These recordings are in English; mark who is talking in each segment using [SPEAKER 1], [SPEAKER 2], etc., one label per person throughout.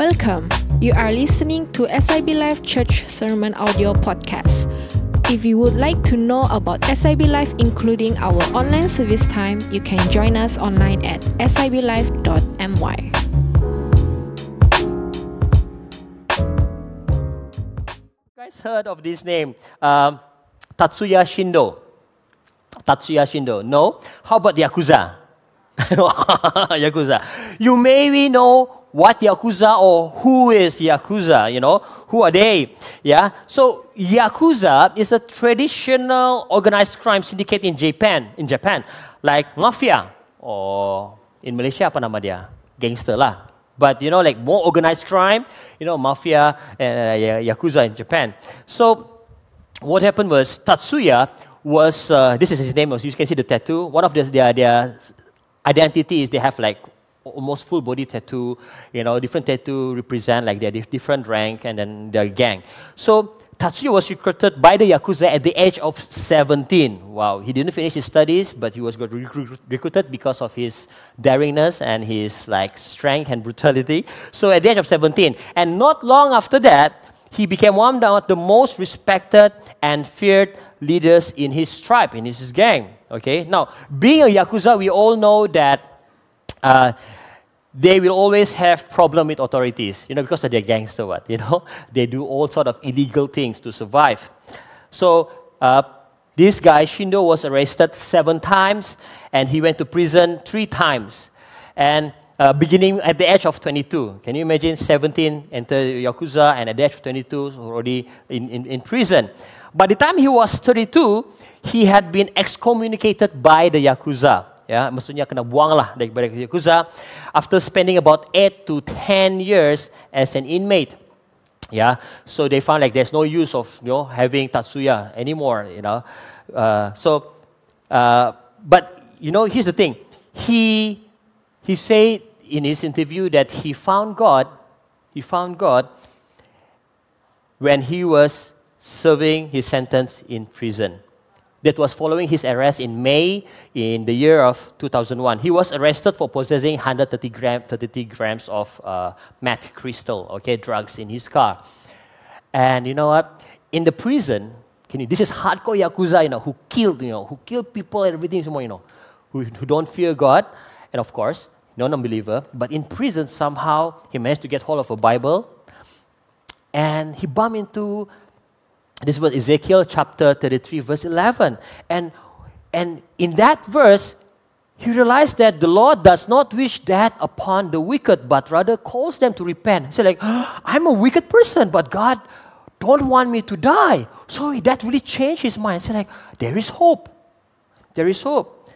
[SPEAKER 1] Welcome. You are listening to SIB Life Church Sermon Audio Podcast. If you would like to know about SIB Life, including our online service time, you can join us online at siblife.my.
[SPEAKER 2] You guys heard of this name? Um, Tatsuya Shindo. Tatsuya Shindo. No? How about Yakuza? Yakuza. You maybe know what Yakuza or who is Yakuza, you know, who are they? Yeah. So Yakuza is a traditional organized crime syndicate in Japan, in Japan, like mafia or in Malaysia apa nama dia? Gangster lah. But you know, like more organized crime, you know, mafia and uh, Yakuza in Japan. So what happened was Tatsuya was, uh, this is his name, as you can see the tattoo. One of their, their identity is they have like almost full body tattoo, you know, different tattoo represent like their different rank and then their gang. So Tatsuya was recruited by the Yakuza at the age of 17. Wow, he didn't finish his studies, but he was got recruited because of his daringness and his like strength and brutality. So at the age of 17, and not long after that, he became one of the most respected and feared leaders in his tribe, in his gang. Okay, now being a Yakuza, we all know that uh, they will always have problem with authorities, you know, because they're gangster, what, you know, they do all sort of illegal things to survive. So uh, this guy Shindo was arrested seven times, and he went to prison three times, and uh, beginning at the age of 22. Can you imagine 17 enter yakuza, and at the age of 22 already in, in, in prison. By the time he was 32, he had been excommunicated by the yakuza ya maksudnya kena buanglah daripada yakuza. After spending about 8 to 10 years as an inmate yeah so they found like there's no use of you know having tatsuya anymore you know. Uh, so uh, but you know here's the thing. He he said in his interview that he found god he found god when he was serving his sentence in prison that was following his arrest in May in the year of 2001. He was arrested for possessing 130 gram, 33 grams of uh, meth crystal, okay, drugs in his car. And you know what? In the prison, you, this is hardcore yakuza, you know, who killed, you know, who killed people and everything, you know, who, who don't fear God, and of course, non-believer. But in prison, somehow he managed to get hold of a Bible, and he bumped into this was Ezekiel chapter 33, verse 11. And, and in that verse, he realized that the Lord does not wish that upon the wicked, but rather calls them to repent. He said, like, oh, I'm a wicked person, but God don't want me to die. So that really changed his mind. He said, like, there is hope. There is hope.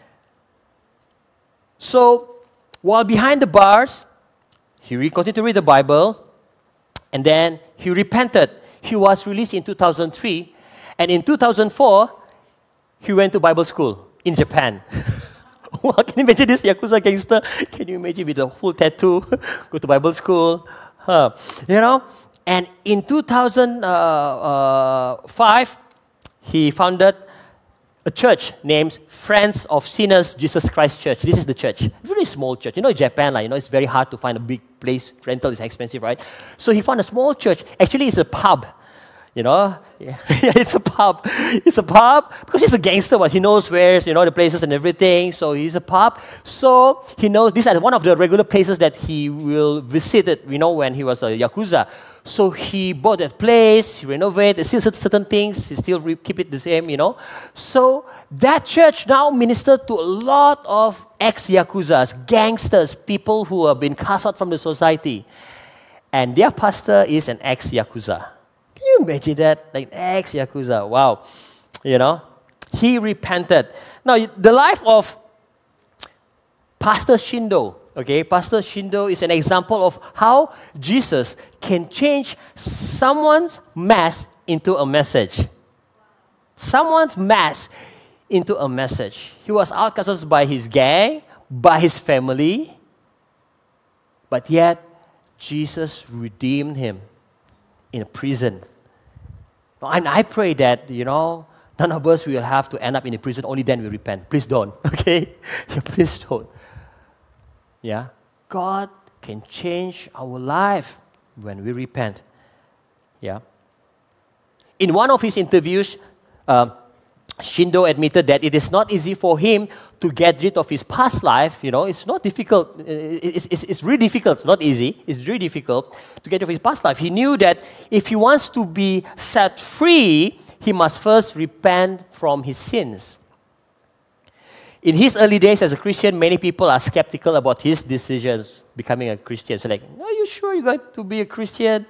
[SPEAKER 2] So while behind the bars, he continued to read the Bible, and then he repented he was released in 2003. And in 2004, he went to Bible school in Japan. can you imagine this Yakuza gangster? Can you imagine with a full tattoo, go to Bible school? Huh. You know? And in 2005, uh, uh, he founded a church named Friends of Sinners Jesus Christ Church. This is the church. Very small church. You know, Japan, like, you know, it's very hard to find a big place. Rental is expensive, right? So he found a small church. Actually, it's a pub. You know, yeah, it's a pub. It's a pub because he's a gangster, but he knows where, you know, the places and everything. So he's a pub. So he knows these are one of the regular places that he will visit, it, you know, when he was a Yakuza. So he bought that place, he renovated, still certain things, he still keep it the same, you know. So that church now ministered to a lot of ex-Yakuzas, gangsters, people who have been cast out from the society. And their pastor is an ex-Yakuza. You imagine that? Like ex-Yakuza, wow. You know, he repented. Now, the life of Pastor Shindo, Okay, Pastor Shindo is an example of how Jesus can change someone's mess into a message. Someone's mess into a message. He was outcasted by his gang, by his family, but yet Jesus redeemed him in a prison. And I pray that, you know, none of us will have to end up in a prison, only then we repent. Please don't, okay? Please don't. Yeah? God can change our life. when we repent. Yeah. In one of his interviews, uh, Shindo admitted that it is not easy for him to get rid of his past life. You know, it's not difficult. Uh, it's, it's, it's really difficult. It's not easy. It's really difficult to get rid of his past life. He knew that if he wants to be set free, he must first repent from his sins. In his early days as a Christian, many people are skeptical about his decisions becoming a Christian. So, like, are you sure you're going to be a Christian?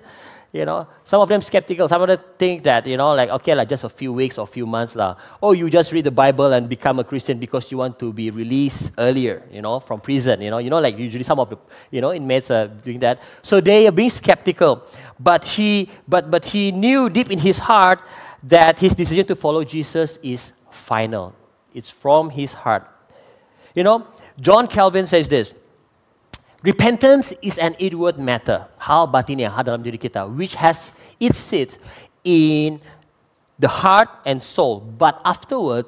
[SPEAKER 2] You know, some of them skeptical. Some of them think that, you know, like, okay, like just a few weeks or a few months. La. Oh, you just read the Bible and become a Christian because you want to be released earlier, you know, from prison. You know, you know, like usually some of the, you know, inmates are doing that. So they are being skeptical. But he, but, but he knew deep in his heart that his decision to follow Jesus is final. It's from his heart. You know, John Calvin says this Repentance is an inward matter, hal batinnya, hal dalam diri kita, which has its seat in the heart and soul, but afterward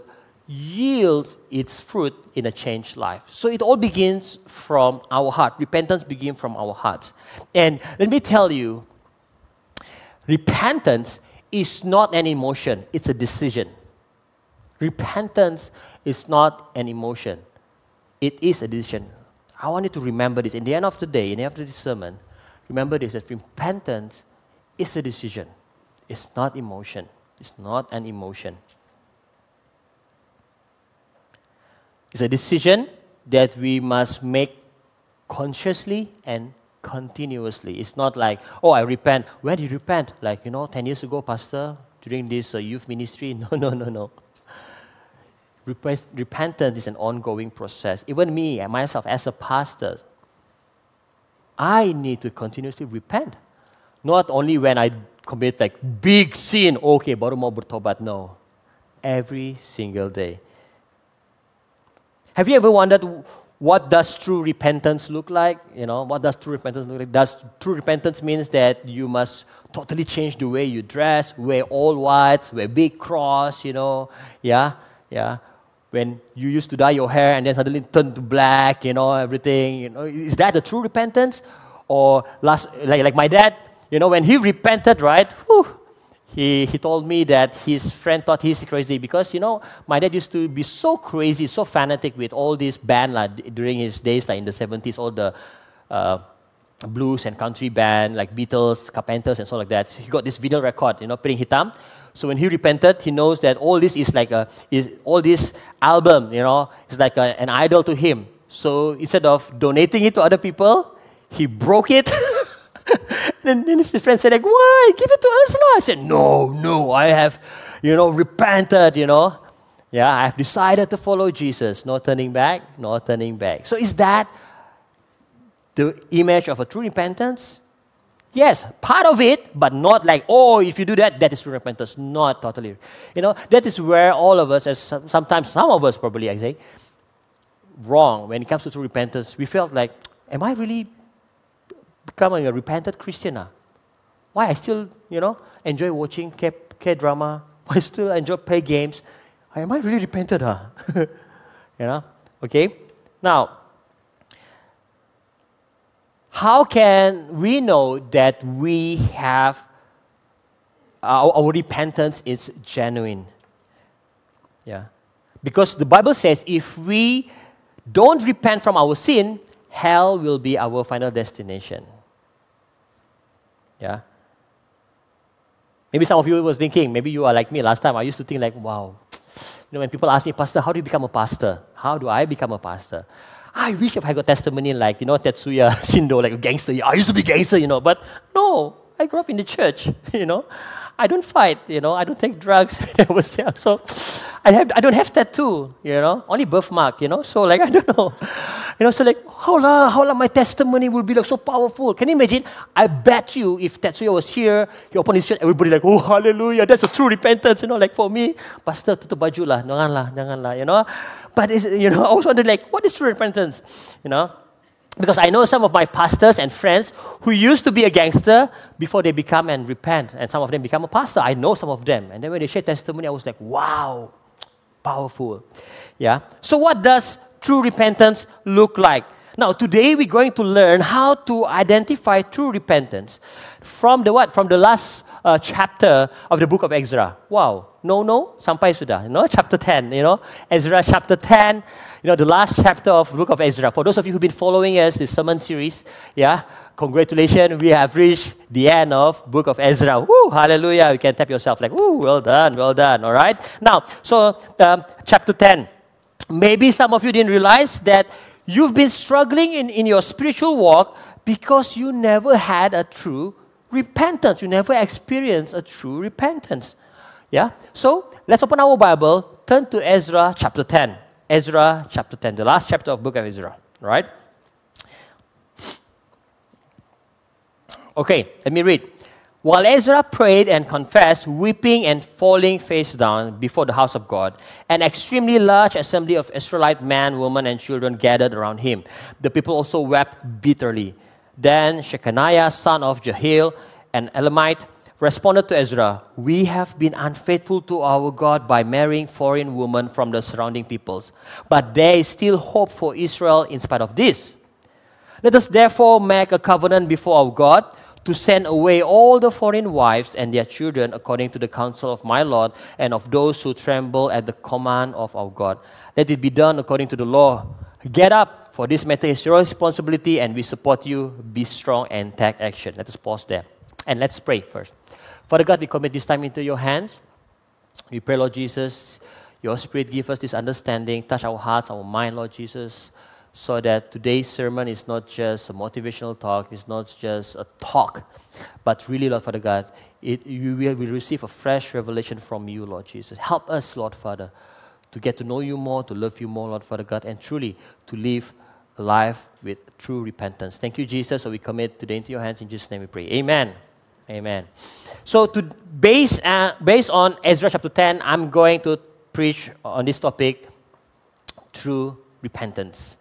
[SPEAKER 2] yields its fruit in a changed life. So it all begins from our heart. Repentance begins from our hearts. And let me tell you, repentance is not an emotion, it's a decision. Repentance is not an emotion, it is a decision. I want you to remember this. In the end of the day, in the end of this sermon, remember this that repentance is a decision. It's not emotion. It's not an emotion. It's a decision that we must make consciously and continuously. It's not like, oh, I repent. Where do you repent? Like, you know, 10 years ago, Pastor, during this uh, youth ministry? No, no, no, no repentance is an ongoing process. Even me, myself, as a pastor, I need to continuously repent. Not only when I commit like big sin, okay, baru bertobat. No, every single day. Have you ever wondered what does true repentance look like? You know, what does true repentance look like? Does true repentance means that you must totally change the way you dress, wear all whites, wear big cross, you know, yeah, yeah when you used to dye your hair and then suddenly turn to black, you know, everything. You know, is that the true repentance? Or last, like, like my dad, you know, when he repented, right? Whew, he, he told me that his friend thought he's crazy because, you know, my dad used to be so crazy, so fanatic with all these band like, during his days, like in the 70s, all the uh, blues and country band, like Beatles, Carpenters, and so like that. So he got this vinyl record, you know, Piring Hitam. So when he repented, he knows that all this is like a, is all this album, you know, is like a, an idol to him. So instead of donating it to other people, he broke it. and then his friend said, like, why? Give it to us now. I said, no, no, I have, you know, repented, you know. Yeah, I have decided to follow Jesus. No turning back, no turning back. So is that the image of a true repentance? Yes, part of it, but not like, oh, if you do that, that is true repentance. Not totally. You know, that is where all of us, as sometimes some of us probably, I say, wrong when it comes to true repentance. We felt like, am I really becoming a repentant Christian now? Why I still, you know, enjoy watching K, K drama? Why I still enjoy play games? Am I really repentant? Huh? Ah? you know, okay. Now, how can we know that we have our, our repentance is genuine? Yeah. Because the Bible says if we don't repent from our sin, hell will be our final destination. Yeah. Maybe some of you was thinking, maybe you are like me last time. I used to think like, wow. You know, when people ask me, Pastor, how do you become a pastor? How do I become a pastor? I wish if I got testimony like, you know, Tetsuya Shindo, like a gangster. I used to be gangster, you know, but no, I grew up in the church, you know. I don't fight, you know, I don't take drugs I was young. So I, have, I don't have tattoo, you know, only birthmark, you know. So like, I don't know. You know, so like, how long, how my testimony will be like so powerful. Can you imagine? I bet you if Tetsuya was here, he opened his church, everybody like, oh, hallelujah, that's a true repentance, you know, like for me, pastor, tutup baju lah, jangan lah, jangan lah, you know. But, you know, I was wondering like, what is true repentance, you know? Because I know some of my pastors and friends who used to be a gangster before they become and repent, and some of them become a pastor. I know some of them. And then when they share testimony, I was like, wow, powerful. Yeah. So what does true repentance look like? Now, today we're going to learn how to identify true repentance from the what? From the last uh, chapter of the book of Ezra. Wow. No, no, sampai sudah. You know, chapter 10, you know, Ezra chapter 10, you know, the last chapter of book of Ezra. For those of you who've been following us, this sermon series, yeah, congratulations, we have reached the end of book of Ezra. Woo, hallelujah. You can tap yourself like, woo, well done, well done, all right? Now, so um, chapter 10. Maybe some of you didn't realize that you've been struggling in, in your spiritual walk because you never had a true repentance. You never experienced a true repentance. Yeah? So let's open our Bible, turn to Ezra chapter 10. Ezra chapter 10, the last chapter of book of Ezra. Right? Okay, let me read. While Ezra prayed and confessed, weeping and falling face down before the house of God, an extremely large assembly of Israelite men, women, and children gathered around him. The people also wept bitterly. Then Shechaniah, son of Jehiel, an Elamite, responded to Ezra, We have been unfaithful to our God by marrying foreign women from the surrounding peoples. But there is still hope for Israel in spite of this. Let us therefore make a covenant before our God to send away all the foreign wives and their children according to the counsel of my Lord and of those who tremble at the command of our God. Let it be done according to the law. Get up, for this matter is your responsibility, and we support you. Be strong and take action. Let us pause there. And let's pray first. Father God, we commit this time into your hands. We pray, Lord Jesus, your Spirit give us this understanding, touch our hearts, our mind, Lord Jesus, so that today's sermon is not just a motivational talk, it's not just a talk, but really, Lord Father God, it, you will we receive a fresh revelation from you, Lord Jesus. Help us, Lord Father, to get to know you more, to love you more, Lord Father God, and truly to live life with true repentance. Thank you, Jesus. So we commit today into your hands. In Jesus' name we pray. Amen. Amen. So, to base, uh, based on Ezra chapter 10, I'm going to preach on this topic true repentance.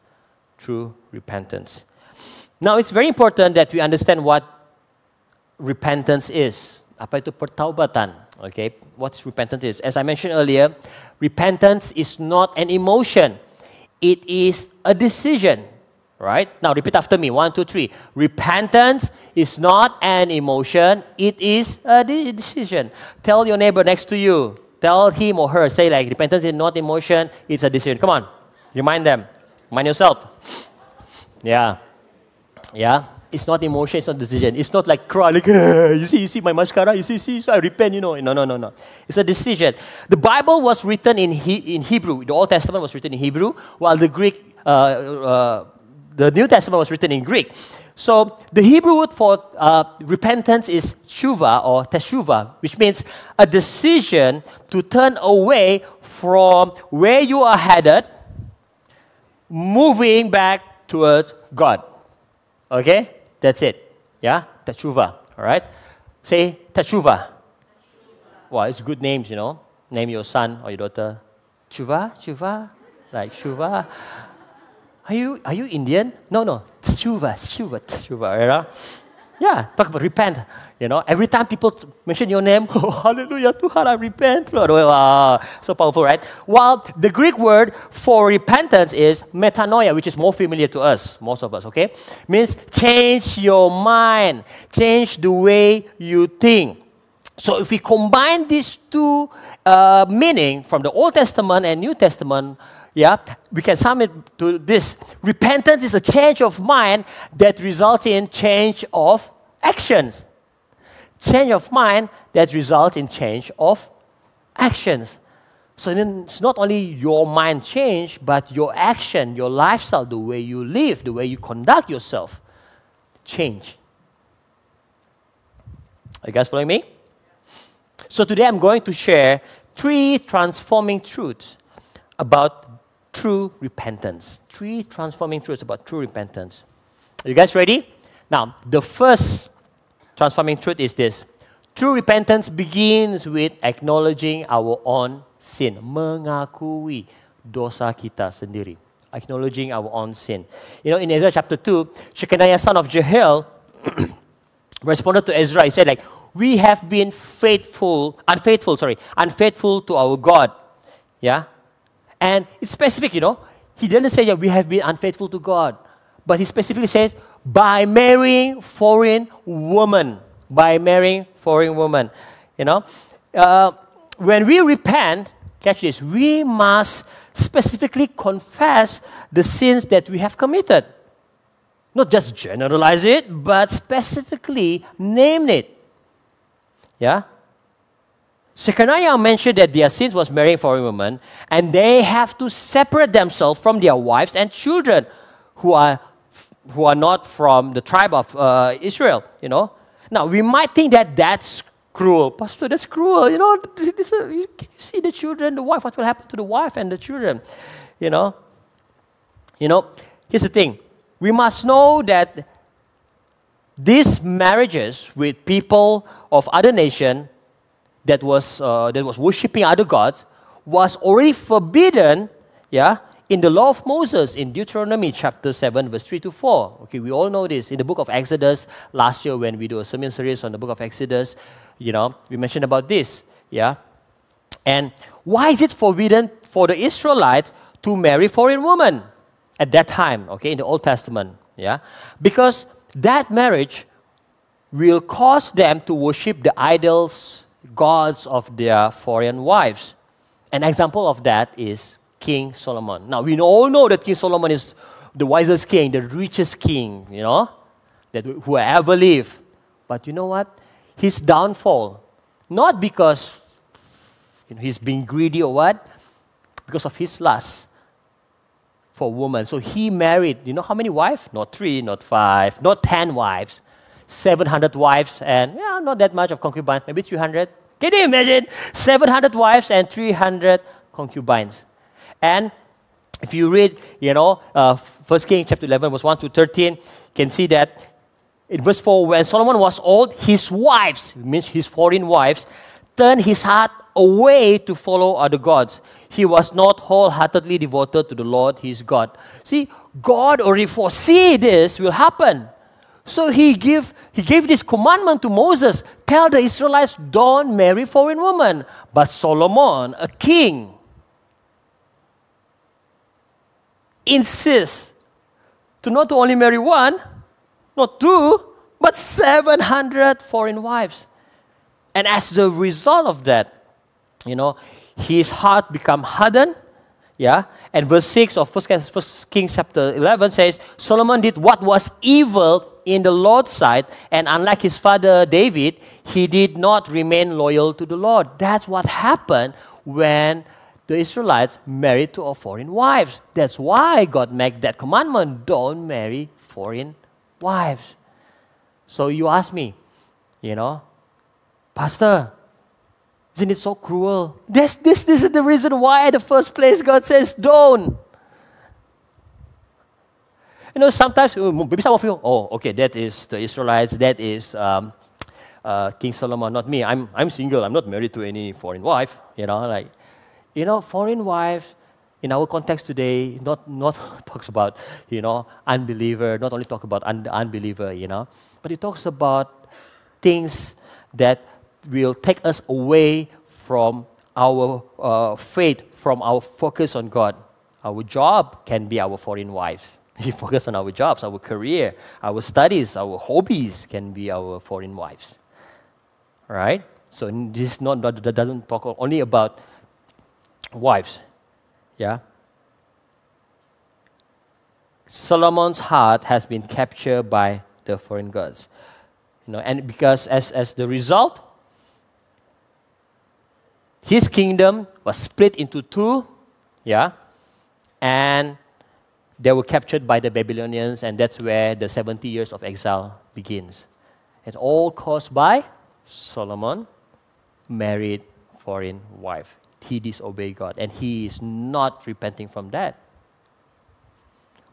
[SPEAKER 2] True repentance. Now, it's very important that we understand what repentance is. Apa itu pertaubatan? Okay, what repentance is? As I mentioned earlier, repentance is not an emotion, it is a decision. Right? Now repeat after me. One, two, three. Repentance is not an emotion, it is a decision. Tell your neighbor next to you. Tell him or her. Say like repentance is not emotion, it's a decision. Come on. Remind them. Remind yourself. Yeah. Yeah. It's not emotion, it's not decision. It's not like cry, you see, you see my mascara, you see, see, so I repent, you know. No, no, no, no. It's a decision. The Bible was written in, he, in Hebrew. The Old Testament was written in Hebrew, while the Greek uh, uh, the New Testament was written in Greek. So the Hebrew word for uh, repentance is tshuva or teshuva, which means a decision to turn away from where you are headed, moving back towards God. Okay? That's it. Yeah? Teshuva. All right? Say teshuva. Well, it's good names, you know. Name your son or your daughter. Chuva, Chuva, like Chuva. Are you, are you Indian? No, no. Tshuva, tshuva, tshuva, you know? Yeah, talk about repent. You know, every time people mention your name, oh, hallelujah, Tuhan, I repent. Lord. Wow, so powerful, right? While the Greek word for repentance is metanoia, which is more familiar to us, most of us, okay? Means change your mind, change the way you think. So if we combine these two uh, meaning from the Old Testament and New Testament, yeah, we can sum it to this. Repentance is a change of mind that results in change of actions. Change of mind that results in change of actions. So then it's not only your mind change, but your action, your lifestyle, the way you live, the way you conduct yourself change. Are you guys following me? So today I'm going to share three transforming truths about true repentance. Three transforming truths about true repentance. Are you guys ready? Now, the first transforming truth is this true repentance begins with acknowledging our own sin, mengakui dosa kita sendiri. Acknowledging our own sin. You know, in Ezra chapter 2, Shechaniah, son of Jehiel, responded to Ezra. He said, like, we have been faithful, unfaithful, sorry, unfaithful to our God. Yeah? And it's specific, you know. He didn't say, yeah, we have been unfaithful to God. but he specifically says, by marrying foreign woman. By marrying foreign woman. You know, uh, when we repent, catch this, we must specifically confess the sins that we have committed. Not just generalize it, but specifically name it. Yeah? Shechaniah mentioned that their sins was marrying foreign women, and they have to separate themselves from their wives and children who are, who are not from the tribe of uh, Israel, you know. Now, we might think that that's cruel. Pastor, that's cruel. You know, this, uh, can you see the children, the wife? What will happen to the wife and the children? You know? You know, here's the thing. We must know that these marriages with people of other nation that was, uh, that was worshipping other gods was already forbidden, yeah, in the law of Moses in Deuteronomy chapter 7, verse 3 to 4. Okay, we all know this. In the book of Exodus, last year when we do a sermon series on the book of Exodus, you know, we mentioned about this. Yeah. And why is it forbidden for the Israelites to marry foreign women at that time, okay, in the Old Testament? Yeah. Because that marriage will cause them to worship the idols, gods of their foreign wives. An example of that is King Solomon. Now, we all know that King Solomon is the wisest king, the richest king, you know, that who ever lived. But you know what? His downfall, not because you know, he's being greedy or what, because of his lust for women. So he married, you know how many wives? Not three, not five, not ten wives, 700 wives, and yeah, not that much of concubines, maybe 300. Can you imagine? 700 wives and 300 concubines. And if you read, you know, uh, 1 Kings chapter 11, verse 1 to 13, you can see that in verse 4, when Solomon was old, his wives, means his foreign wives, turned his heart away to follow other gods. He was not wholeheartedly devoted to the Lord his God. See, God already foresee this will happen. So he give he gave this commandment to Moses, tell the Israelites don't marry foreign women. But Solomon, a king, insists to not only marry one, not two, but 700 foreign wives. And as a result of that, you know, his heart become hardened. Yeah. And verse 6 of 1 Kings chapter 11 says, Solomon did what was evil in the Lord's sight, and unlike his father David, he did not remain loyal to the Lord. That's what happened when the Israelites married to foreign wives. That's why God made that commandment don't marry foreign wives. So you ask me, you know, Pastor, isn't it so cruel? This, this, this is the reason why, in the first place, God says, don't. You know, sometimes, uh, maybe some of you, oh, okay, that is the Israelites, that is um, uh, King Solomon, not me. I'm, I'm single, I'm not married to any foreign wife, you know, like, you know, foreign wives, in our context today, not, not talks about, you know, unbeliever, not only talk about un- unbeliever, you know, but it talks about things that will take us away from our uh, faith, from our focus on God. Our job can be our foreign wives. We focus on our jobs, our career, our studies, our hobbies can be our foreign wives. Right? So this is not that doesn't talk only about wives. Yeah? Solomon's heart has been captured by the foreign gods. You know, and because as, as the result, his kingdom was split into two, yeah, and they were captured by the Babylonians, and that's where the 70 years of exile begins. It's all caused by Solomon married foreign wife he disobeyed God, and he is not repenting from that.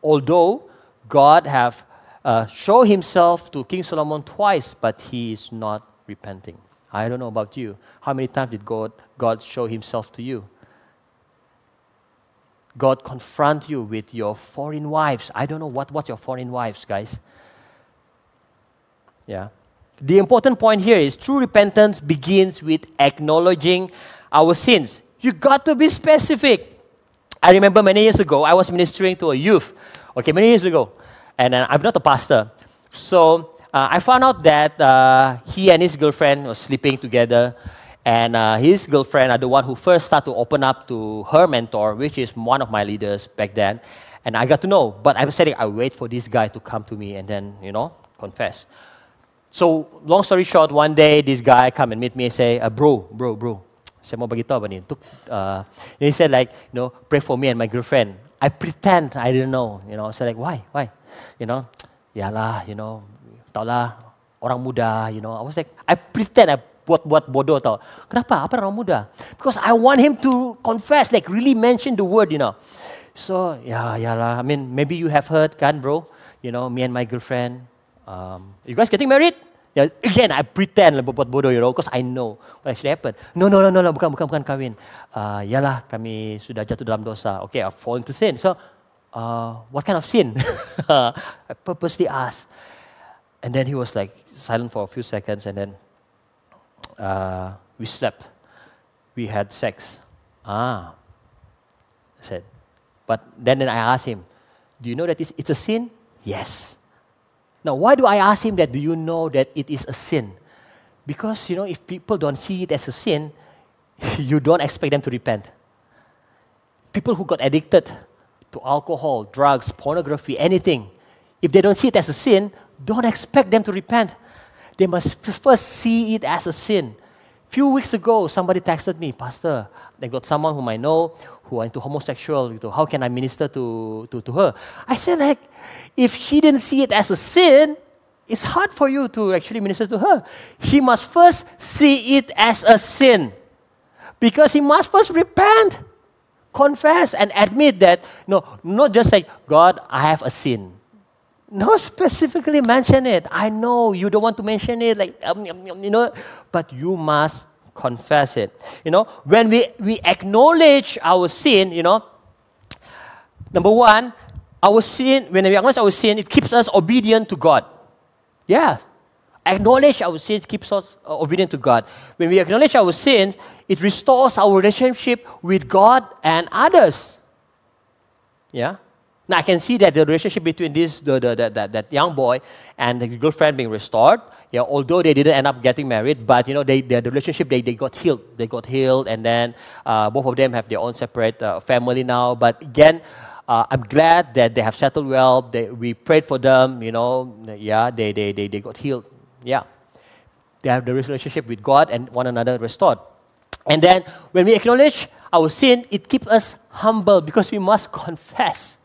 [SPEAKER 2] Although God have uh, shown himself to King Solomon twice, but he is not repenting. I don't know about you. How many times did God, God show himself to you? God confront you with your foreign wives. I don't know what, what's your foreign wives, guys. Yeah. The important point here is true repentance begins with acknowledging our sins. You got to be specific. I remember many years ago, I was ministering to a youth, okay, many years ago. And then I'm not a pastor. So uh, I found out that uh, he and his girlfriend were sleeping together. And uh, his girlfriend are the one who first started to open up to her mentor, which is one of my leaders back then. And I got to know. But I was saying, I wait for this guy to come to me and then, you know, confess. So, long story short, one day this guy come and meet me and say, uh, bro, bro, bro, saya uh, he said like, you know, pray for me and my girlfriend. I pretend I didn't know, you know. So like, why, why? You know, yalah, you know, tau lah, orang muda, you know. I was like, I pretend I buat-buat bodoh tau. Kenapa? Apa orang muda? Because I want him to confess, like really mention the word, you know. So, yeah, yeah lah. I mean, maybe you have heard, kan, bro? You know, me and my girlfriend, um, you guys getting married? Yeah, again, I pretend lah buat bodoh, you know, because I know what actually happened. No, no, no, no, no, bukan, bukan, bukan kahwin. Uh, yalah, kami sudah jatuh dalam dosa. Okay, I've fallen into sin. So, uh, what kind of sin? I purposely asked. And then he was like silent for a few seconds, and then uh, we slept. We had sex. Ah, I said. But then, then I asked him, Do you know that it's, it's a sin? Yes. Now, why do I ask him that? Do you know that it is a sin? Because, you know, if people don't see it as a sin, you don't expect them to repent. People who got addicted to alcohol, drugs, pornography, anything, if they don't see it as a sin, don't expect them to repent. They must first see it as a sin. Few weeks ago, somebody texted me, Pastor, they got someone whom I know who are into homosexual. You know, How can I minister to, to, to her? I said, like, if she didn't see it as a sin, it's hard for you to actually minister to her. She must first see it as a sin. Because he must first repent, confess, and admit that, no, not just say, God, I have a sin. No, specifically mention it. I know you don't want to mention it, like, um, um, um, you know, but you must confess it. You know, when we, we acknowledge our sin, you know, number one, our sin, when we acknowledge our sin, it keeps us obedient to God. Yeah. Acknowledge our sins keeps us uh, obedient to God. When we acknowledge our sins, it restores our relationship with God and others. Yeah. Now I can see that the relationship between this the, the, the, that, that young boy and the girlfriend being restored. Yeah, although they didn't end up getting married, but you know they, the relationship they, they got healed. They got healed, and then uh, both of them have their own separate uh, family now. But again, uh, I'm glad that they have settled well. They, we prayed for them. You know, yeah, they, they, they, they got healed. Yeah, they have the relationship with God and one another restored. And then when we acknowledge our sin, it keeps us humble because we must confess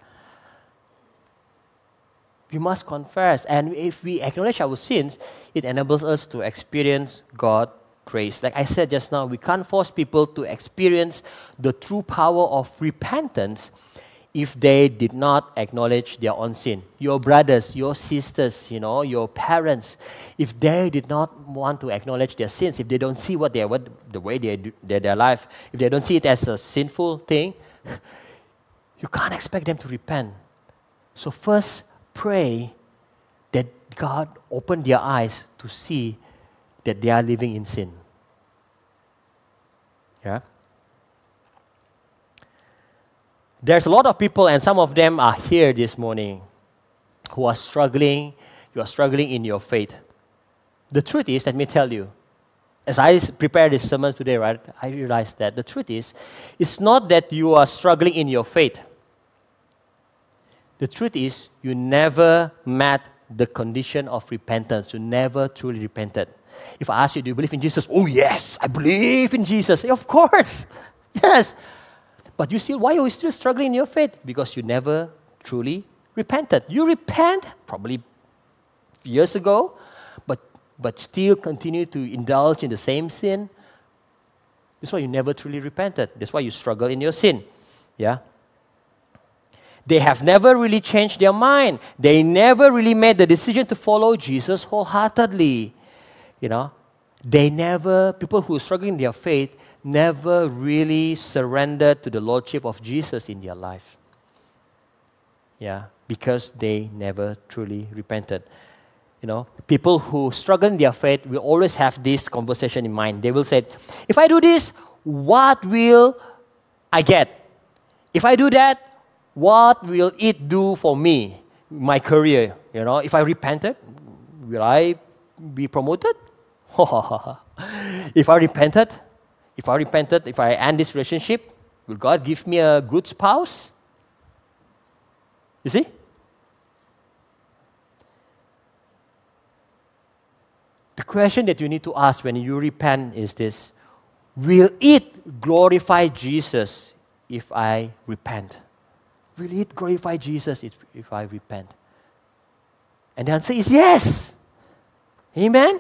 [SPEAKER 2] we must confess. And if we acknowledge our sins, it enables us to experience God grace. Like I said just now, we can't force people to experience the true power of repentance if they did not acknowledge their own sin. Your brothers, your sisters, you know, your parents, if they did not want to acknowledge their sins, if they don't see what they are, what the way they do their, their life, if they don't see it as a sinful thing, you can't expect them to repent. So first, pray that God open their eyes to see that they are living in sin. Yeah? There's a lot of people, and some of them are here this morning who are struggling. You are struggling in your faith. The truth is, let me tell you, as I prepare this sermon today, right, I realized that the truth is, it's not that you are struggling in your faith. The truth is, you never met the condition of repentance. You never truly repented. If I ask you, do you believe in Jesus? Oh, yes, I believe in Jesus. Of course. Yes. But you still, why are you still struggling in your faith? Because you never truly repented. You repent probably years ago, but, but still continue to indulge in the same sin. That's why you never truly repented. That's why you struggle in your sin. Yeah? They have never really changed their mind. They never really made the decision to follow Jesus wholeheartedly. You know, they never, people who are struggling in their faith, never really surrendered to the Lordship of Jesus in their life. Yeah, because they never truly repented. You know, people who struggle in their faith will always have this conversation in mind. They will say, if I do this, what will I get? If I do that, what will it do for me? my career, you know, if I repented, will I be promoted? if I repented, if I repented, if I end this relationship, will God give me a good spouse? You see? The question that you need to ask when you repent is this Will it glorify Jesus if I repent? Will it glorify Jesus if, if I repent? And the answer is yes. Amen?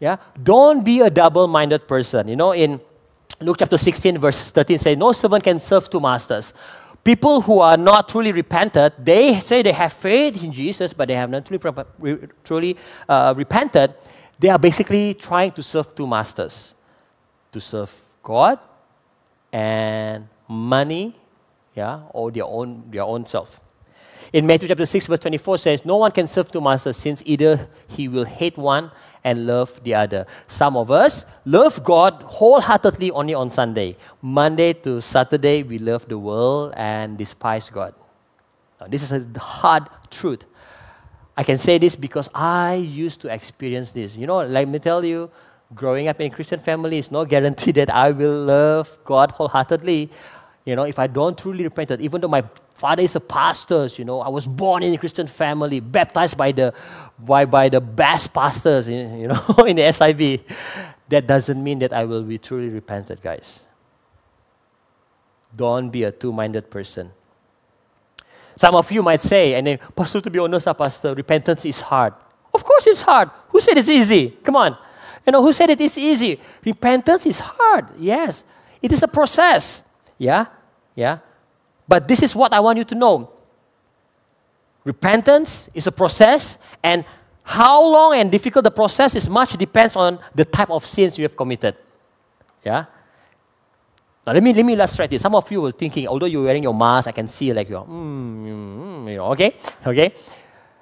[SPEAKER 2] Yeah? Don't be a double minded person. You know, in Luke chapter 16, verse 13 says, No servant can serve two masters. People who are not truly repented, they say they have faith in Jesus, but they have not truly, truly uh, repented. They are basically trying to serve two masters to serve God and money yeah, or their own, their own self. In Matthew chapter 6, verse 24 says, No one can serve two masters since either he will hate one and love the other. Some of us love God wholeheartedly only on Sunday. Monday to Saturday, we love the world and despise God. Now, this is a hard truth. I can say this because I used to experience this. You know, let me tell you, growing up in a Christian family is no guarantee that I will love God wholeheartedly. You know, if I don't truly repent, even though my father is a pastor, you know, I was born in a Christian family, baptized by the by, by the best pastors, you know, in the SIB. That doesn't mean that I will be truly repented, guys. Don't be a two-minded person. Some of you might say, and then, Pastor, to be honest, ah, Pastor, repentance is hard. Of course it's hard. Who said it's easy? Come on. You know, who said it is easy? Repentance is hard. Yes. It is a process. Yeah? Yeah? But this is what I want you to know. Repentance is a process, and how long and difficult the process is much depends on the type of sins you have committed. Yeah? Now let me let me illustrate this. Some of you were thinking, although you're wearing your mask, I can see like you're, mm, mm, you know, okay, okay.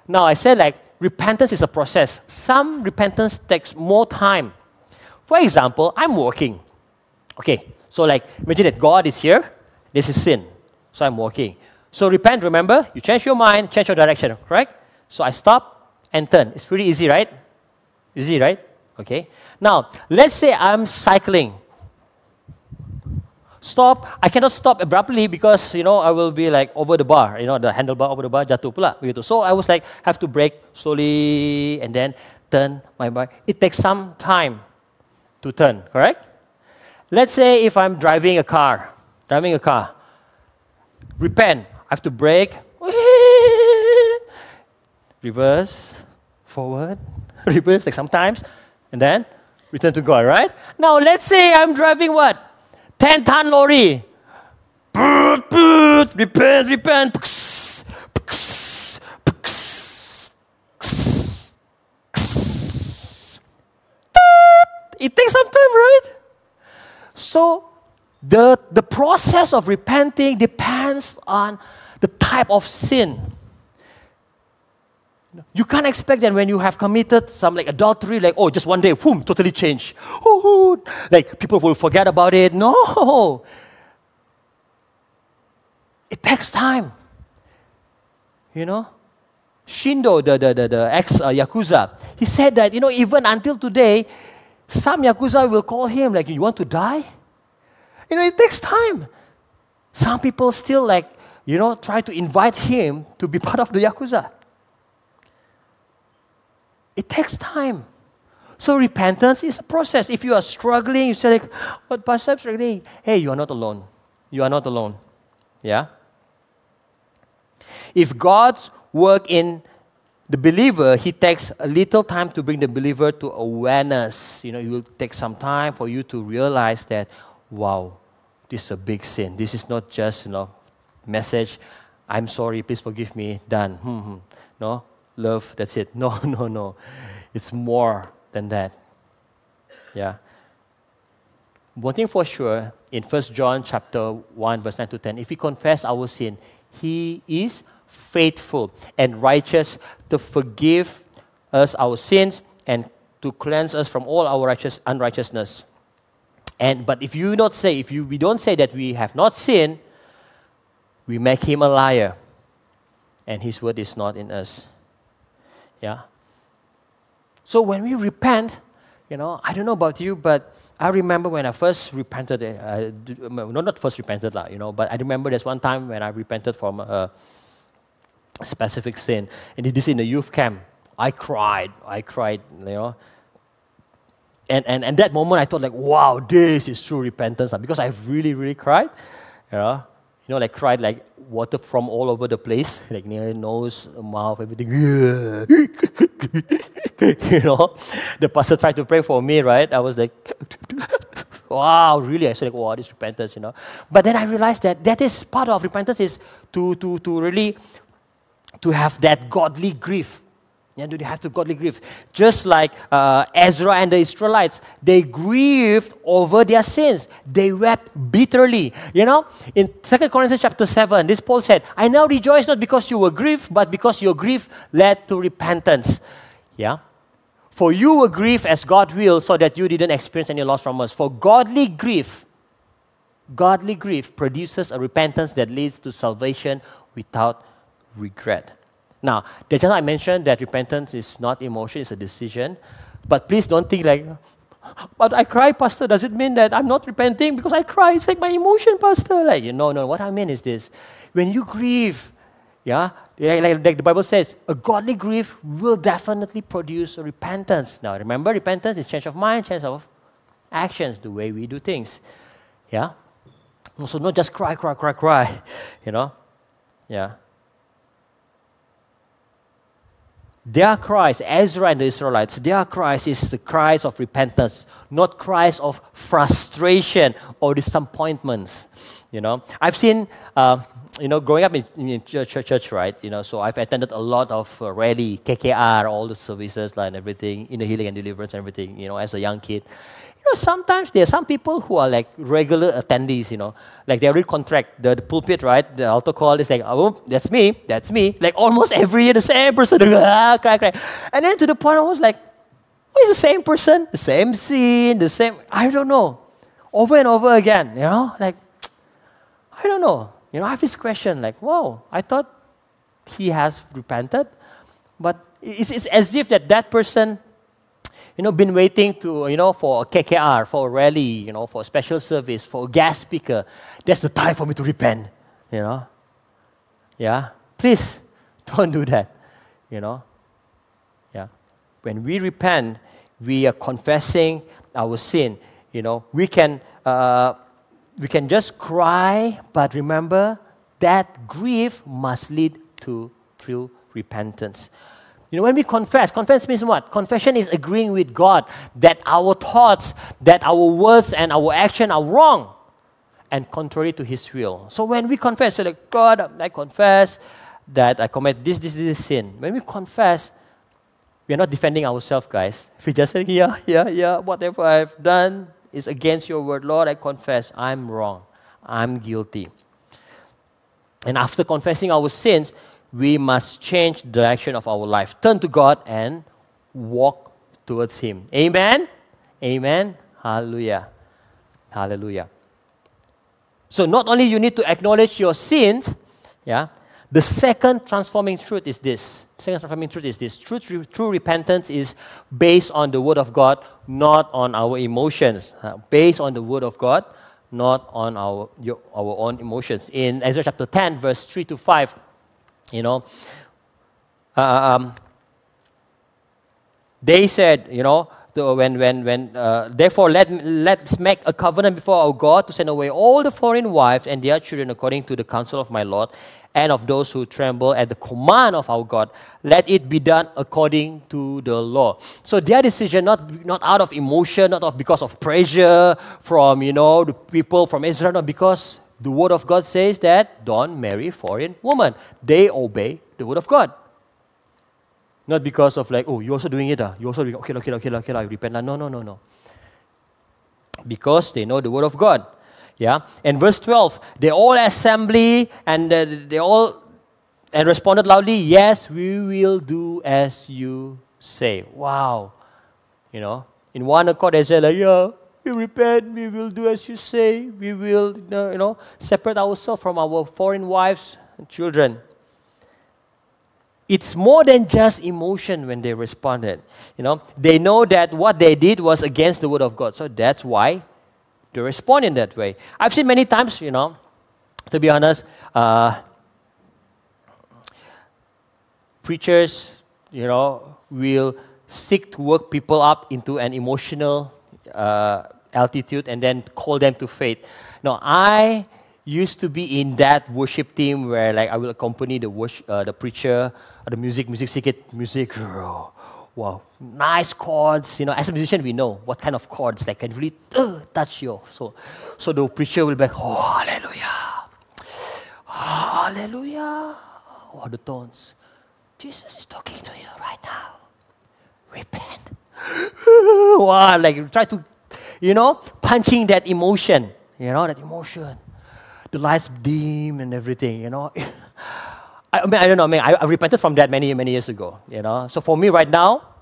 [SPEAKER 2] Now I said like repentance is a process. Some repentance takes more time. For example, I'm working. Okay, so like imagine that God is here. This is sin. So I'm walking. So repent, remember? You change your mind, change your direction, correct? So I stop and turn. It's pretty easy, right? Easy, right? Okay. Now, let's say I'm cycling stop. I cannot stop abruptly because, you know, I will be like over the bar, you know, the handlebar over the bar, jatuh pula. So I was like, have to brake slowly and then turn my bike. It takes some time to turn, correct? Let's say if I'm driving a car, driving a car, repent, I have to brake, reverse, forward, reverse, like sometimes, and then return to God, right? Now let's say I'm driving what? 10 ton lorry. Repent, repent. It takes some time, right? So the, the process of repenting depends on the type of sin. You can't expect that when you have committed some like adultery, like, oh, just one day, boom, totally change. Oh, like people will forget about it. No. It takes time. You know? Shindo, the, the, the, the ex uh, Yakuza, he said that, you know, even until today, some Yakuza will call him, like, you want to die? You know, it takes time. Some people still, like, you know, try to invite him to be part of the Yakuza. It takes time. So repentance is a process. If you are struggling, you say like, "What, Pastor, I'm struggling." Hey, you are not alone. You are not alone. Yeah. If God's work in the believer, He takes a little time to bring the believer to awareness. You know, it will take some time for you to realize that, wow, this is a big sin. This is not just you know, message. I'm sorry. Please forgive me. Done. Hmm, hmm. No, love, that's it. No, no, no. It's more than that. Yeah. One thing for sure, in 1 John chapter 1, verse 9 to 10, if we confess our sin, he is faithful and righteous to forgive us our sins and to cleanse us from all our righteous, unrighteousness. And but if you not say, if you we don't say that we have not sinned, we make him a liar and His word is not in us. Yeah. So when we repent, you know, I don't know about you, but I remember when I first repented, uh, no, not first repented, lah, you know, but I remember there's one time when I repented from a specific sin. And this in the youth camp. I cried. I cried, you know. And, and, and that moment I thought like, wow, this is true repentance. Because I really, really cried. You know, you know, like cried like water from all over the place, like near nose, mouth, everything. you know, the pastor tried to pray for me, right? I was like, wow, really? I said, like, wow, this repentance, you know. But then I realized that that is part of repentance is to, to, to really to have that godly grief. Yeah, do they have the godly grief? Just like uh, Ezra and the Israelites, they grieved over their sins. They wept bitterly. You know, in 2 Corinthians chapter 7, this Paul said, I now rejoice not because you were grieved, but because your grief led to repentance. Yeah? For you were grieved as God will, so that you didn't experience any loss from us. For godly grief, godly grief produces a repentance that leads to salvation without regret. Now, the just I mentioned that repentance is not emotion, it's a decision. But please don't think like, but I cry, Pastor. Does it mean that I'm not repenting because I cry? It's like my emotion, Pastor. Like, no, no. What I mean is this: when you grieve, yeah, like, like the Bible says, a godly grief will definitely produce repentance. Now, remember, repentance is change of mind, change of actions, the way we do things. Yeah. So not just cry, cry, cry, cry. You know. Yeah. Their cries, Ezra and the Israelites, their cries is the cries of repentance, not cries of frustration or disappointments. You know, I've seen, uh, you know, growing up in, in church, church, church, right? You know, so I've attended a lot of uh, rally, KKR, all the services like, and everything, in the healing and deliverance and everything, you know, as a young kid. You know, sometimes there are some people who are like regular attendees, you know, like they already contract the, the pulpit, right? The altar call is like, oh, that's me, that's me. Like almost every year, the same person, ah, cry, cry. And then to the point, I was like, why is the same person, the same scene, the same, I don't know. Over and over again, you know, like, I don't know. You know, I have this question like, whoa, I thought he has repented, but it's, it's as if that that person you know, been waiting to, you know, for a KKR, for a rally, you know, for a special service, for a guest speaker. That's the time for me to repent, you know. Yeah? Please, don't do that, you know. Yeah. When we repent, we are confessing our sin, you know. We can, uh, we can just cry, but remember that grief must lead to true repentance. You know, when we confess, confess means what? Confession is agreeing with God that our thoughts, that our words and our action are wrong and contrary to His will. So when we confess, so like, God, I confess that I commit this, this, this sin. When we confess, we are not defending ourselves, guys. We just say, yeah, yeah, yeah, whatever I've done is against your word. Lord, I confess I'm wrong. I'm guilty. And after confessing our sins, we must change the direction of our life. Turn to God and walk towards Him. Amen? Amen? Hallelujah. Hallelujah. So not only you need to acknowledge your sins, yeah, the second transforming truth is this. Second transforming truth is this. True, true, true repentance is based on the Word of God, not on our emotions. Uh, based on the Word of God, not on our, your, our own emotions. In Ezra chapter 10, verse 3 to 5, you know, uh, um, they said, you know, when, when, when, uh, therefore let, let's make a covenant before our God to send away all the foreign wives and their children according to the counsel of my Lord and of those who tremble at the command of our God. Let it be done according to the law. So their decision, not, not out of emotion, not of because of pressure from, you know, the people from Israel, not because the word of God says that don't marry foreign woman. They obey the word of God. Not because of like, oh, you're also doing it. Uh? You also doing okay, okay, okay, okay, I repent. No, no, no, no. Because they know the word of God. Yeah. And verse 12, they all assembly and uh, they all and responded loudly, Yes, we will do as you say. Wow. You know, in one accord, they said, like, Yeah, we repent, we will do as you say, we will, you know, separate ourselves from our foreign wives and children. it's more than just emotion when they responded. You know, they know that what they did was against the word of God. So that's why they respond in that way. I've seen many times, you know, to be honest, uh, preachers, you know, will seek to work people up into an emotional uh, altitude and then call them to faith. No, I used to be in that worship team where like I will accompany the worship, uh, the preacher, uh, the music, music, music, music. Wow, nice chords. You know, as a musician, we know what kind of chords that can really uh, touch you. So, so the preacher will be like, oh, hallelujah, hallelujah. Oh, the tones. Jesus is talking to you right now. Repent. wow, like try to, you know, punching that emotion. You know, that emotion the lights dim and everything, you know. I, mean, I don't know, I mean, I, I repented from that many, many years ago, you know. So for me right now,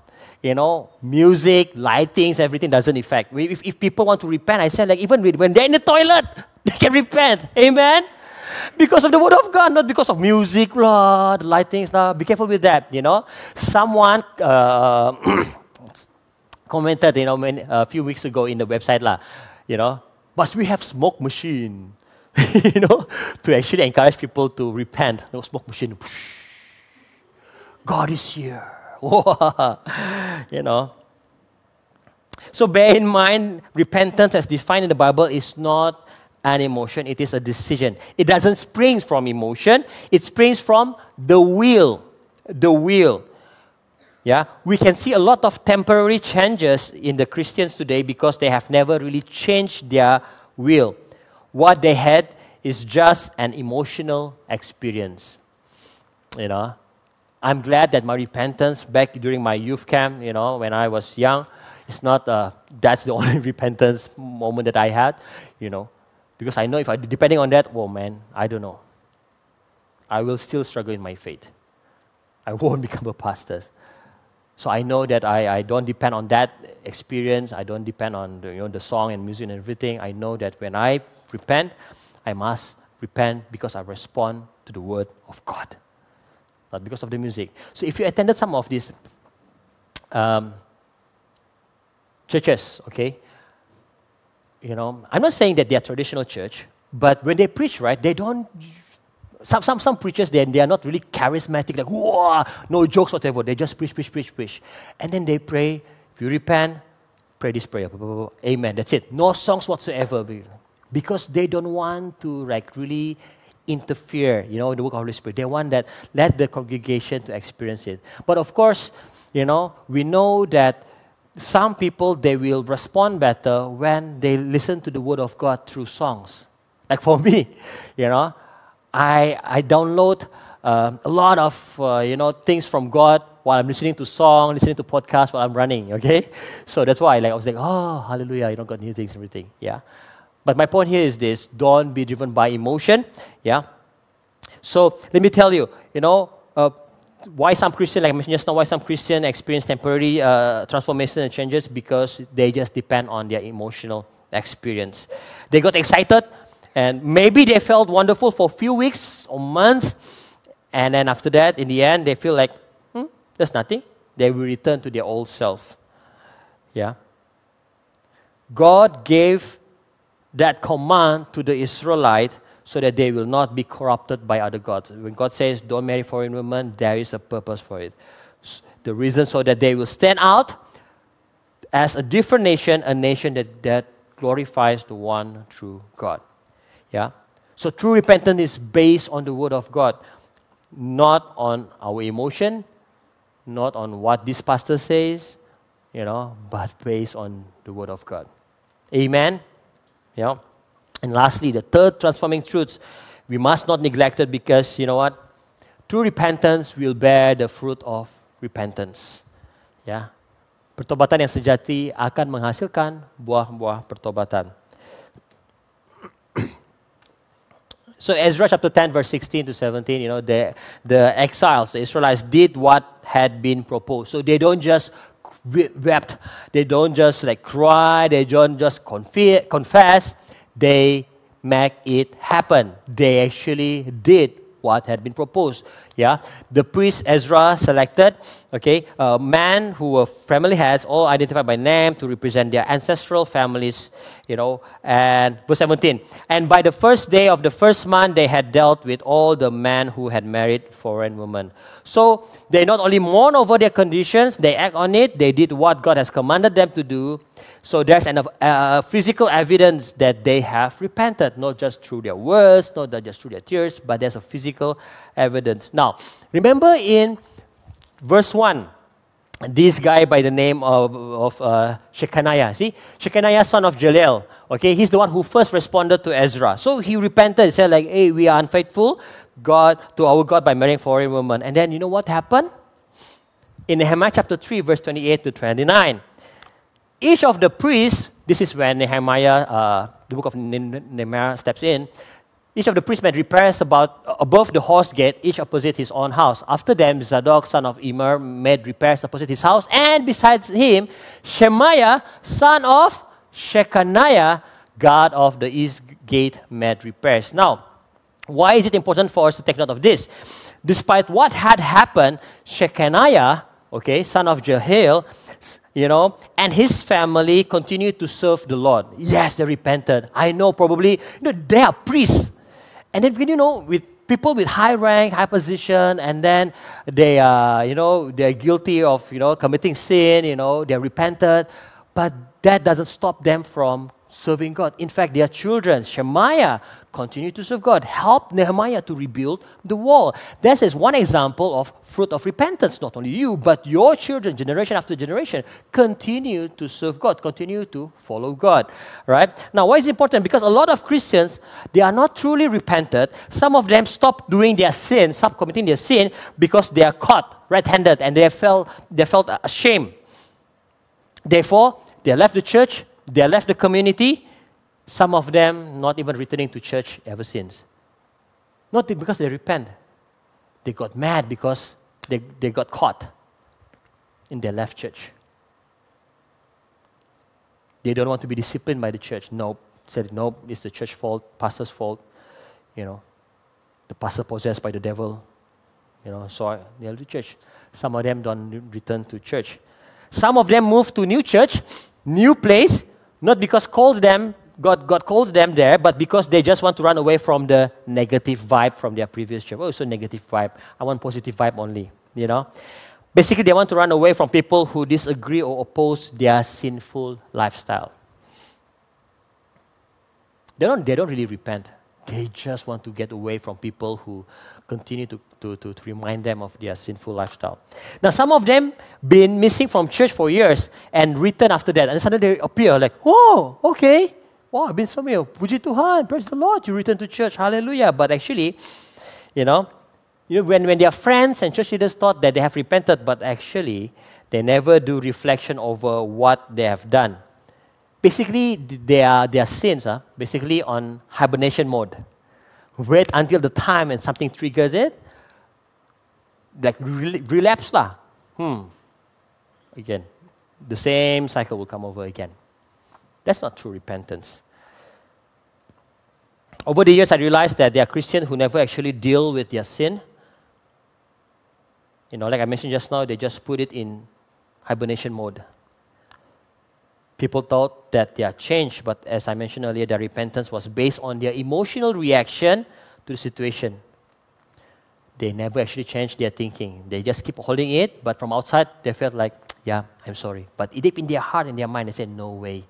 [SPEAKER 2] you know, music, lightings, everything doesn't affect. If, if people want to repent, I say like even when they're in the toilet, they can repent. Amen? Because of the word of God, not because of music, blah, the lightings. Blah. Be careful with that, you know. Someone uh, commented, you know, a few weeks ago in the website, lah, you know, must we have smoke machine? you know, to actually encourage people to repent. No smoke machine. God is here. you know. So bear in mind, repentance as defined in the Bible is not an emotion, it is a decision. It doesn't spring from emotion, it springs from the will. The will. Yeah, we can see a lot of temporary changes in the Christians today because they have never really changed their will what they had is just an emotional experience. You know, I'm glad that my repentance back during my youth camp, you know, when I was young, it's not uh, that's the only repentance moment that I had, you know, because I know if I depending on that, oh man, I don't know. I will still struggle in my faith. I won't become a pastor. So I know that I, I don't depend on that experience. I don't depend on the, you know, the song and music and everything. I know that when I repent, I must repent because I respond to the word of God, not because of the music. So if you attended some of these um, churches, okay, you know, I'm not saying that they are traditional church, but when they preach, right, they don't some, some, some preachers, they, they are not really charismatic, like, whoa, no jokes, whatever. They just preach, preach, preach, preach. And then they pray, if you repent, pray this prayer. Amen. That's it. No songs whatsoever. Because they don't want to like really interfere, you know, in the work of the Holy Spirit. They want that, let the congregation to experience it. But of course, you know, we know that some people, they will respond better when they listen to the word of God through songs. Like for me, you know, I, I download uh, a lot of uh, you know things from God while I'm listening to song, listening to podcast while I'm running. Okay, so that's why like I was like, oh, hallelujah, you know, got new things and everything. Yeah, but my point here is this: don't be driven by emotion. Yeah. So let me tell you, you know, uh, why some Christian, like I mentioned just now, why some Christian experience temporary uh, transformation and changes because they just depend on their emotional experience. They got excited and maybe they felt wonderful for a few weeks or months. And then after that, in the end, they feel like, hmm, there's nothing. They will return to their old self. Yeah. God gave that command to the Israelite so that they will not be corrupted by other gods. When God says, don't marry foreign women, there is a purpose for it. The reason so that they will stand out as a different nation, a nation that, that glorifies the one true God. Yeah? So true repentance is based on the word of God, not on our emotion, not on what this pastor says, you know, but based on the word of God. Amen. Yeah. And lastly, the third transforming truth we must not neglect it because you know what? True repentance will bear the fruit of repentance. Ya. Pertobatan yang sejati akan menghasilkan buah-buah pertobatan. So Ezra chapter 10, verse 16 to 17, you know, the, the exiles, the Israelites did what had been proposed. So they don't just wept, they don't just like cry, they don't just confess, they make it happen. They actually did what had been proposed. Yeah, the priest Ezra selected, okay, a man who were family heads, all identified by name to represent their ancestral families, you know. And verse 17, and by the first day of the first month, they had dealt with all the men who had married foreign women. So they not only mourn over their conditions, they act on it, they did what God has commanded them to do. So there's an uh, physical evidence that they have repented, not just through their words, not just through their tears, but there's a physical evidence. Now, remember in verse 1, this guy by the name of, of uh, see? Shechaniah, son of Jaleel, okay? He's the one who first responded to Ezra. So he repented, he said like, hey, we are unfaithful God to our God by marrying foreign women. And then you know what happened? In Nehemiah chapter 3, verse 28 to 29, each of the priests, this is when Nehemiah, uh, the book of Nehemiah steps in, each of the priests made repairs about above the horse gate, each opposite his own house. After them, Zadok, son of Immer, made repairs opposite his house, and besides him, Shemaiah, son of Shechaniah, guard of the east gate, made repairs. Now, why is it important for us to take note of this? Despite what had happened, Shechaniah, okay, son of Jehiel, you know, and his family continued to serve the Lord. Yes, they repented. I know probably, you know, they are priests. And then, you know, with people with high rank, high position, and then they are, you know, they're guilty of, you know, committing sin, you know, they're repented. But that doesn't stop them from serving God. In fact, their children, Shemaiah, continue to serve God. Help Nehemiah to rebuild the wall. This is one example of fruit of repentance. Not only you, but your children, generation after generation, continue to serve God, continue to follow God. Right? Now, why is it important? Because a lot of Christians, they are not truly repented. Some of them stop doing their sin, stop committing their sin because they are caught red-handed and they felt they felt ashamed. Therefore, they left the church, they left the community, some of them not even returning to church ever since. Not because they repent, they got mad because they, they got caught in their left church. They don't want to be disciplined by the church. No, said no, it's the church fault, pastor's fault. You know, the pastor possessed by the devil. You know, so they left the church. Some of them don't return to church. Some of them move to new church, new place, not because calls them God, God calls them there, but because they just want to run away from the negative vibe from their previous church. Oh, so negative vibe. I want positive vibe only, you know? Basically, they want to run away from people who disagree or oppose their sinful lifestyle. They don't, they don't really repent. They just want to get away from people who continue to, to, to, to, remind them of their sinful lifestyle. Now, some of them been missing from church for years and return after that, and suddenly they appear like, oh, okay, wow, I've been so many. Puji Tuhan, praise the Lord, you return to church, hallelujah. But actually, you know, you know when, when their friends and church leaders thought that they have repented, but actually, they never do reflection over what they have done. Basically, their, their sins are basically on hibernation mode. Wait until the time and something triggers it, like relapse lah. Hmm. Again, the same cycle will come over again. That's not true repentance. Over the years, I realized that there are Christians who never actually deal with their sin. You know, like I mentioned just now, they just put it in hibernation mode. People thought that they are changed, but as I mentioned earlier, their repentance was based on their emotional reaction to the situation. They never actually changed their thinking. They just keep holding it, but from outside, they felt like, yeah, I'm sorry. But deep in their heart and their mind, they said, no way You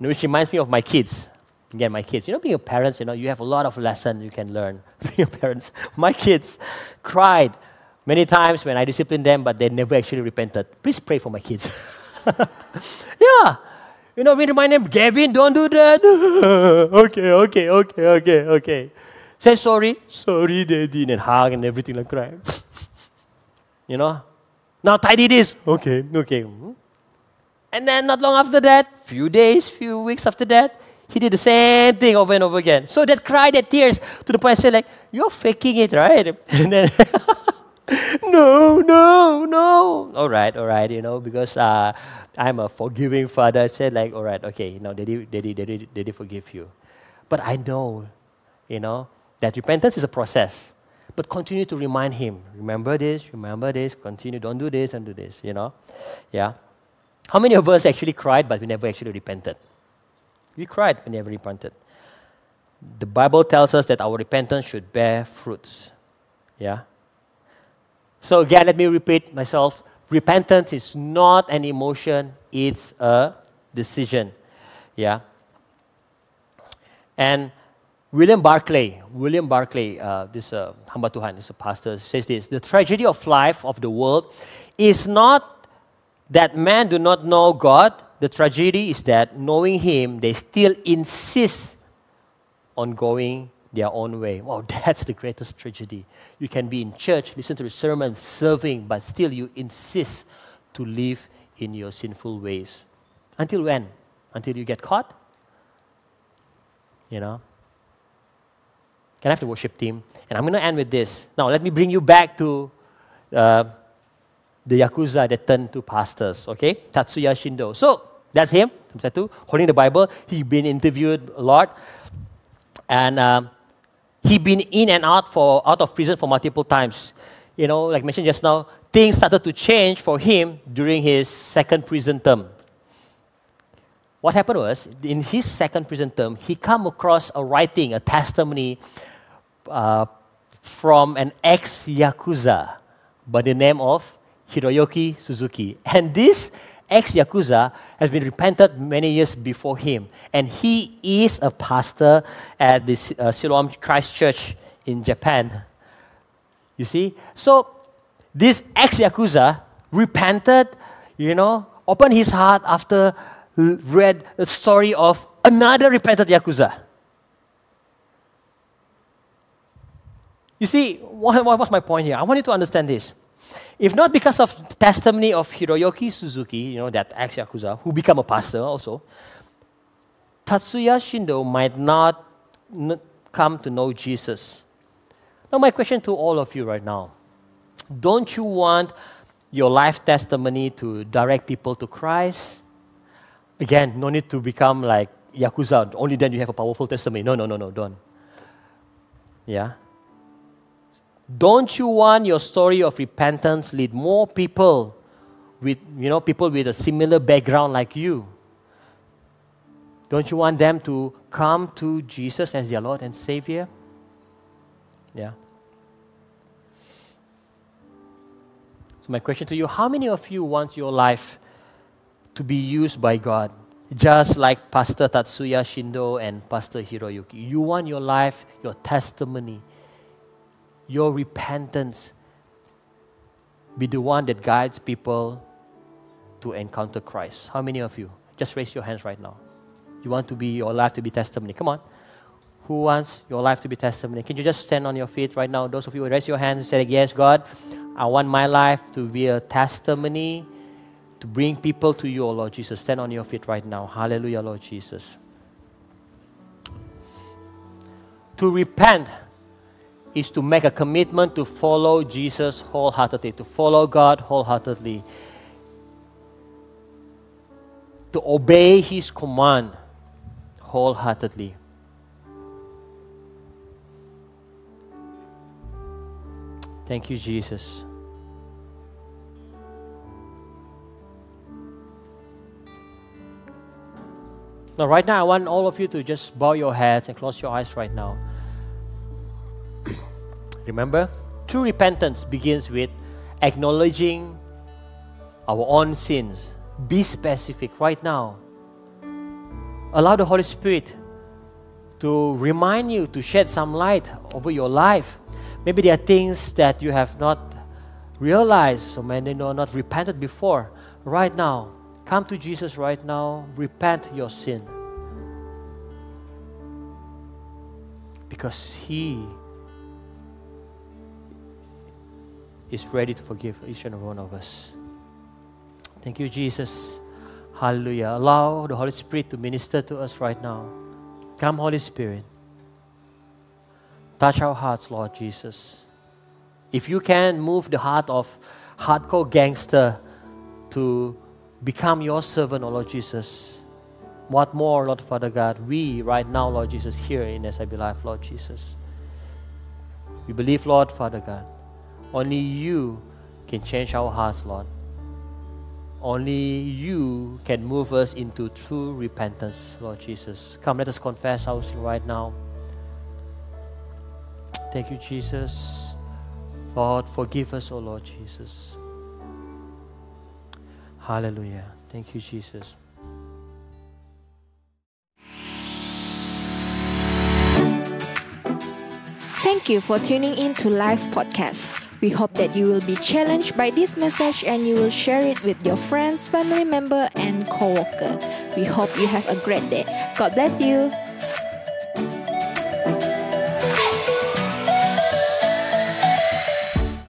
[SPEAKER 2] know, which reminds me of my kids. Again, my kids. You know, being a parent, you know, you have a lot of lessons you can learn. being a parent, my kids cried many times when I disciplined them, but they never actually repented. Please pray for my kids. yeah. You know, we remind them, Gavin, don't do that. okay, okay, okay, okay, okay. Say sorry. Sorry, daddy. And hug and everything like cry. you know? Now tidy this. Okay, okay. And then not long after that, few days, few weeks after that, he did the same thing over and over again. So that cry, that tears, to the point I said, like, you're faking it, right? And then, no, no, no. All right, all right, you know, because uh, I'm a forgiving father. I said, like, all right, okay, you know, daddy, daddy, daddy, daddy forgive you. But I know, you know, That repentance is a process. But continue to remind him, remember this, remember this, continue, don't do this, don't do this, you know? Yeah. How many of us actually cried, but we never actually repented? We cried, we never repented. The Bible tells us that our repentance should bear fruits. Yeah? So, again, let me repeat myself. Repentance is not an emotion, it's a decision. Yeah? And William Barclay, William Barclay, uh, this uh, Hamba Tuhan, is a pastor, says this The tragedy of life, of the world, is not that men do not know God. The tragedy is that knowing Him, they still insist on going their own way. Wow, that's the greatest tragedy. You can be in church, listen to the sermon, serving, but still you insist to live in your sinful ways. Until when? Until you get caught? You know? Can I have the worship team? And I'm going to end with this. Now, let me bring you back to uh, the Yakuza that turned to pastors, okay? Tatsuya Shindo. So, that's him, holding the Bible. He's been interviewed a lot. And um, he been in and out, for, out of prison for multiple times. You know, like mentioned just now, things started to change for him during his second prison term. What happened was, in his second prison term, he came across a writing, a testimony uh, from an ex Yakuza by the name of Hiroyuki Suzuki. And this ex Yakuza has been repented many years before him. And he is a pastor at the uh, Siloam Christ Church in Japan. You see? So, this ex Yakuza repented, you know, opened his heart after read the story of another repentant Yakuza. You see, what, what was my point here? I want you to understand this. If not because of the testimony of Hiroyuki Suzuki, you know, that ex Yakuza, who became a pastor also, Tatsuya Shindo might not come to know Jesus. Now, my question to all of you right now don't you want your life testimony to direct people to Christ? Again, no need to become like Yakuza, only then you have a powerful testimony. No, no, no, no, don't. Yeah? Don't you want your story of repentance lead more people with, you know, people with a similar background like you? Don't you want them to come to Jesus as their Lord and Savior? Yeah. So my question to you, how many of you want your life to be used by God? Just like Pastor Tatsuya Shindo and Pastor Hiroyuki. You want your life, your testimony, your repentance be the one that guides people to encounter Christ? How many of you? Just raise your hands right now. You want to be your life to be testimony? Come on. Who wants your life to be testimony? Can you just stand on your feet right now? Those of you who raise your hands and say, Yes, God, I want my life to be a testimony to bring people to you, Lord Jesus. Stand on your feet right now. Hallelujah, Lord Jesus. To repent is to make a commitment to follow Jesus wholeheartedly, to follow God wholeheartedly, to obey His command wholeheartedly. Thank you, Jesus. Now, right now, I want all of you to just bow your heads and close your eyes right now. Remember, true repentance begins with acknowledging our own sins. Be specific right now. Allow the Holy Spirit to remind you, to shed some light over your life. Maybe there are things that you have not realized, or maybe not repented before. Right now, come to Jesus right now, repent your sin. Because He is ready to forgive each and every one of us. Thank you, Jesus. Hallelujah. Allow the Holy Spirit to minister to us right now. Come, Holy Spirit. Touch our hearts, Lord Jesus. If you can move the heart of hardcore gangster to become your servant, oh Lord Jesus, what more, Lord Father God, we right now, Lord Jesus, here in SIB Life, Lord Jesus. We believe, Lord, Father God, only you can change our hearts, Lord. Only you can move us into true repentance, Lord Jesus. Come, let us confess our sin right now. Thank you, Jesus. Lord, forgive us, O Lord Jesus. Hallelujah. Thank you, Jesus.
[SPEAKER 1] Thank you for tuning in to Live Podcast. We hope that you will be challenged by this message and you will share it with your friends, family member, and co-worker. We hope you have a great day. God bless you.